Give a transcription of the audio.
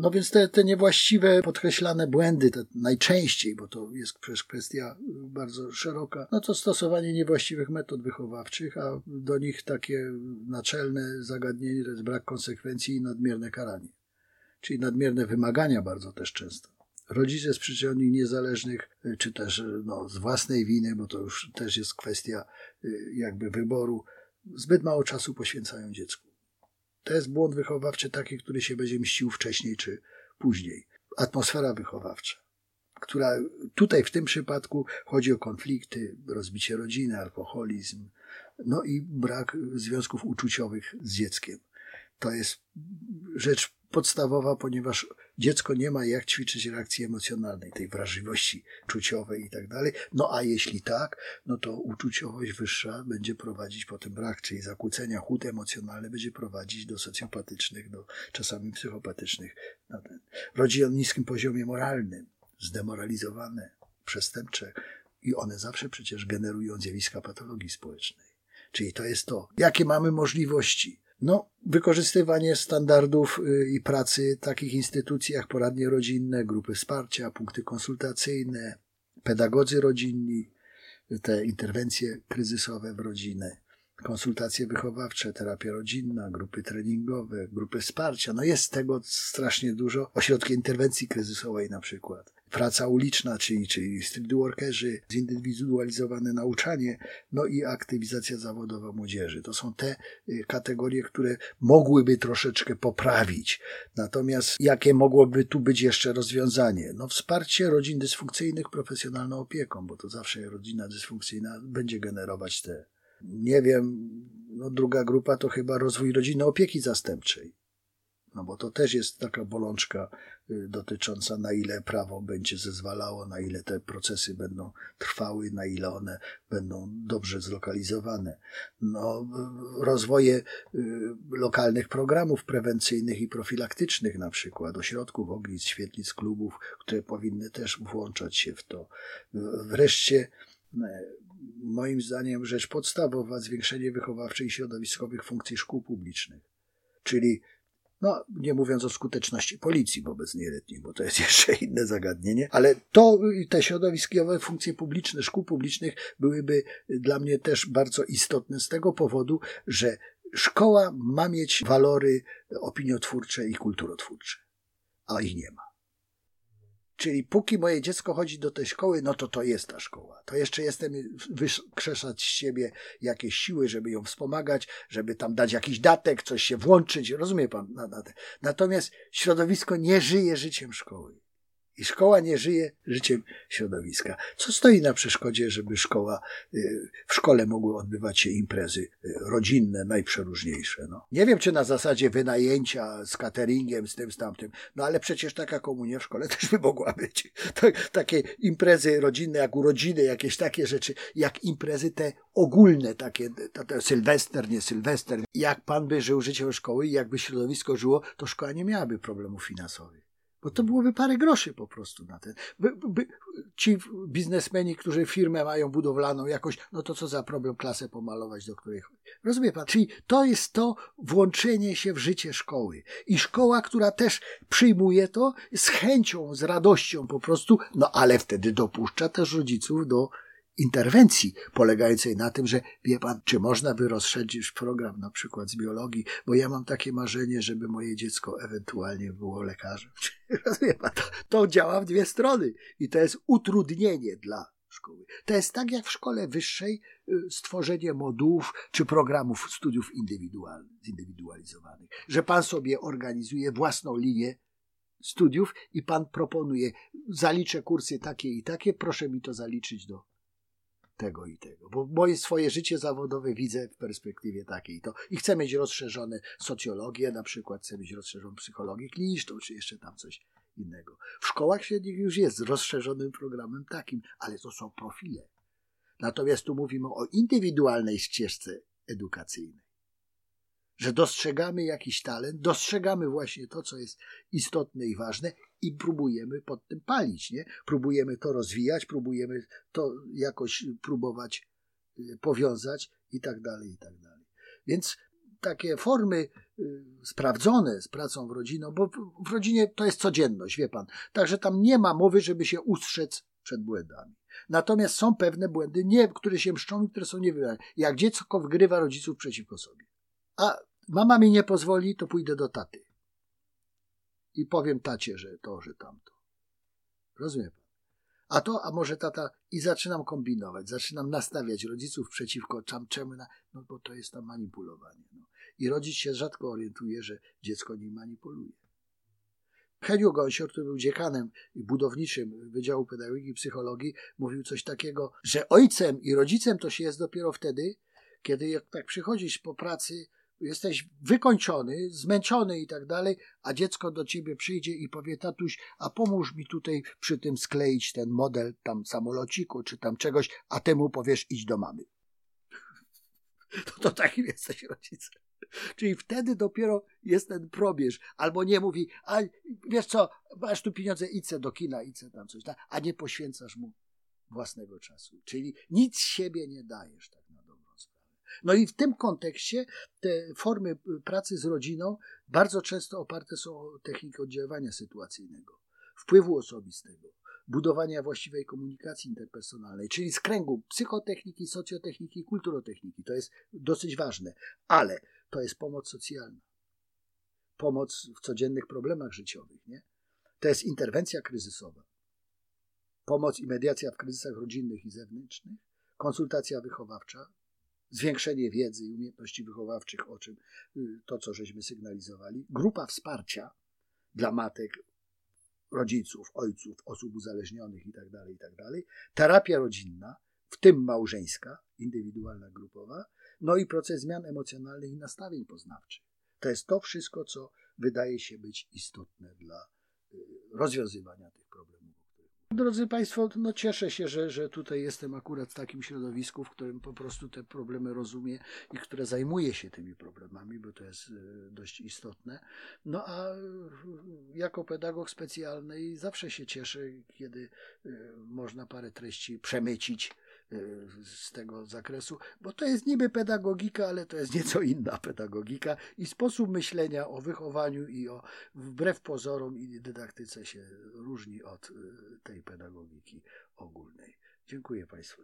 No więc te, te niewłaściwe, podkreślane błędy, te najczęściej, bo to jest przecież kwestia bardzo szeroka, no to stosowanie niewłaściwych metod wychowawczych, a do nich takie naczelne zagadnienie to jest brak konsekwencji i nadmierne karanie. Czyli nadmierne wymagania bardzo też często. Rodzice z przyczyn niezależnych, czy też no, z własnej winy, bo to już też jest kwestia y, jakby wyboru, zbyt mało czasu poświęcają dziecku. To jest błąd wychowawczy taki, który się będzie mścił wcześniej czy później. Atmosfera wychowawcza, która tutaj w tym przypadku chodzi o konflikty, rozbicie rodziny, alkoholizm, no i brak związków uczuciowych z dzieckiem. To jest rzecz podstawowa, ponieważ dziecko nie ma jak ćwiczyć reakcji emocjonalnej, tej wrażliwości czuciowej i tak dalej. No a jeśli tak, no to uczuciowość wyższa będzie prowadzić potem brak, czyli zakłócenia, chłód emocjonalny będzie prowadzić do socjopatycznych, do czasami psychopatycznych. Rodzi o niskim poziomie moralnym, zdemoralizowane, przestępcze i one zawsze przecież generują zjawiska patologii społecznej. Czyli to jest to, jakie mamy możliwości no, wykorzystywanie standardów y, i pracy takich instytucji jak poradnie rodzinne, grupy wsparcia, punkty konsultacyjne, pedagodzy rodzinni, te interwencje kryzysowe w rodzinę, konsultacje wychowawcze, terapia rodzinna, grupy treningowe, grupy wsparcia. No jest tego strasznie dużo. Ośrodki interwencji kryzysowej na przykład praca uliczna, czyli, czyli street workerzy, zindywidualizowane nauczanie, no i aktywizacja zawodowa młodzieży. To są te y, kategorie, które mogłyby troszeczkę poprawić. Natomiast jakie mogłoby tu być jeszcze rozwiązanie? No wsparcie rodzin dysfunkcyjnych profesjonalną opieką, bo to zawsze rodzina dysfunkcyjna będzie generować te. Nie wiem, no druga grupa to chyba rozwój rodziny opieki zastępczej no bo to też jest taka bolączka y, dotycząca, na ile prawo będzie zezwalało, na ile te procesy będą trwały, na ile one będą dobrze zlokalizowane. No, rozwoje y, lokalnych programów prewencyjnych i profilaktycznych, na przykład ośrodków, ognic, świetlic, klubów, które powinny też włączać się w to. Wreszcie, y, moim zdaniem, rzecz podstawowa, zwiększenie wychowawczych i środowiskowych funkcji szkół publicznych. Czyli no, nie mówiąc o skuteczności policji wobec nieletnich, bo to jest jeszcze inne zagadnienie, ale to te środowiskowe funkcje publiczne, szkół publicznych byłyby dla mnie też bardzo istotne z tego powodu, że szkoła ma mieć walory opiniotwórcze i kulturotwórcze, a ich nie ma. Czyli póki moje dziecko chodzi do tej szkoły, no to to jest ta szkoła. To jeszcze jestem wykrzeszać z siebie jakieś siły, żeby ją wspomagać, żeby tam dać jakiś datek, coś się włączyć. Rozumie pan? Natomiast środowisko nie żyje życiem szkoły. I szkoła nie żyje życiem środowiska. Co stoi na przeszkodzie, żeby szkoła, y, w szkole mogły odbywać się imprezy y, rodzinne, najprzeróżniejsze. No. Nie wiem, czy na zasadzie wynajęcia z cateringiem, z tym, z tamtym, no ale przecież taka komunia w szkole też by mogła być. Tak, takie imprezy rodzinne, jak urodziny, jakieś takie rzeczy, jak imprezy te ogólne, takie, to, to sylwester, nie sylwester. Jak pan by żył życiem szkoły i jakby środowisko żyło, to szkoła nie miałaby problemów finansowych. Bo to byłoby parę groszy po prostu na ten. By, by, ci biznesmeni, którzy firmę mają budowlaną jakoś, no to co za problem klasę pomalować, do której. Rozumie pan? Czyli to jest to włączenie się w życie szkoły. I szkoła, która też przyjmuje to z chęcią, z radością po prostu, no ale wtedy dopuszcza też rodziców do interwencji polegającej na tym, że wie pan, czy można by rozszerzyć program na przykład z biologii, bo ja mam takie marzenie, żeby moje dziecko ewentualnie było lekarzem. To, to działa w dwie strony i to jest utrudnienie dla szkoły. To jest tak jak w szkole wyższej y, stworzenie modułów czy programów studiów indywidualnych, zindywidualizowanych, że pan sobie organizuje własną linię studiów i pan proponuje, zaliczę kursy takie i takie, proszę mi to zaliczyć do tego i tego. Bo moje swoje życie zawodowe widzę w perspektywie takiej. To, I chcę mieć rozszerzone socjologię, na przykład chcę mieć rozszerzoną psychologię kliniczną, czy jeszcze tam coś innego. W szkołach średnich już jest rozszerzonym programem takim, ale to są profile. Natomiast tu mówimy o indywidualnej ścieżce edukacyjnej że dostrzegamy jakiś talent, dostrzegamy właśnie to, co jest istotne i ważne i próbujemy pod tym palić, nie? Próbujemy to rozwijać, próbujemy to jakoś próbować y, powiązać i tak dalej, i tak dalej. Więc takie formy y, sprawdzone z pracą w rodziną, bo w rodzinie to jest codzienność, wie pan. Także tam nie ma mowy, żeby się ustrzec przed błędami. Natomiast są pewne błędy, nie, które się mszczą i które są niewybrane. Jak dziecko wgrywa rodziców przeciwko sobie. A mama mi nie pozwoli, to pójdę do taty. I powiem tacie, że to, że tamto. Rozumie pan? A to, a może tata, i zaczynam kombinować, zaczynam nastawiać rodziców przeciwko czam, czemu, na, no bo to jest tam manipulowanie. No. I rodzic się rzadko orientuje, że dziecko nim manipuluje. Heniu Gąsior, który był dziekanem budowniczym Wydziału Pedagogiki i Psychologii, mówił coś takiego, że ojcem i rodzicem to się jest dopiero wtedy, kiedy jak tak przychodzisz po pracy, jesteś wykończony, zmęczony i tak dalej, a dziecko do ciebie przyjdzie i powie, tatuś, a pomóż mi tutaj przy tym skleić ten model tam samolociku czy tam czegoś, a temu powiesz, idź do mamy. To, to takim jesteś rodzicem. Czyli wtedy dopiero jest ten probierz. Albo nie mówi, a wiesz co, masz tu pieniądze, idź do kina, idź tam coś, a nie poświęcasz mu własnego czasu. Czyli nic siebie nie dajesz tak. No i w tym kontekście te formy pracy z rodziną bardzo często oparte są o technikę oddziaływania sytuacyjnego, wpływu osobistego, budowania właściwej komunikacji interpersonalnej, czyli z kręgu psychotechniki, socjotechniki, kulturotechniki. To jest dosyć ważne, ale to jest pomoc socjalna. Pomoc w codziennych problemach życiowych. Nie? To jest interwencja kryzysowa. Pomoc i mediacja w kryzysach rodzinnych i zewnętrznych, konsultacja wychowawcza, zwiększenie wiedzy i umiejętności wychowawczych, o czym y, to, co żeśmy sygnalizowali, grupa wsparcia dla matek, rodziców, ojców, osób uzależnionych itd., tak itd., tak terapia rodzinna, w tym małżeńska, indywidualna, grupowa, no i proces zmian emocjonalnych i nastawień poznawczych. To jest to wszystko, co wydaje się być istotne dla y, rozwiązywania tych. Drodzy Państwo, no cieszę się, że, że tutaj jestem akurat w takim środowisku, w którym po prostu te problemy rozumie i które zajmuje się tymi problemami, bo to jest y, dość istotne. No a y, jako pedagog specjalny zawsze się cieszę, kiedy można parę treści przemycić z tego zakresu, bo to jest niby pedagogika, ale to jest nieco inna pedagogika i sposób myślenia o wychowaniu i o wbrew pozorom i dydaktyce się różni od y, tej pedagogiki ogólnej. Dziękuję Państwu.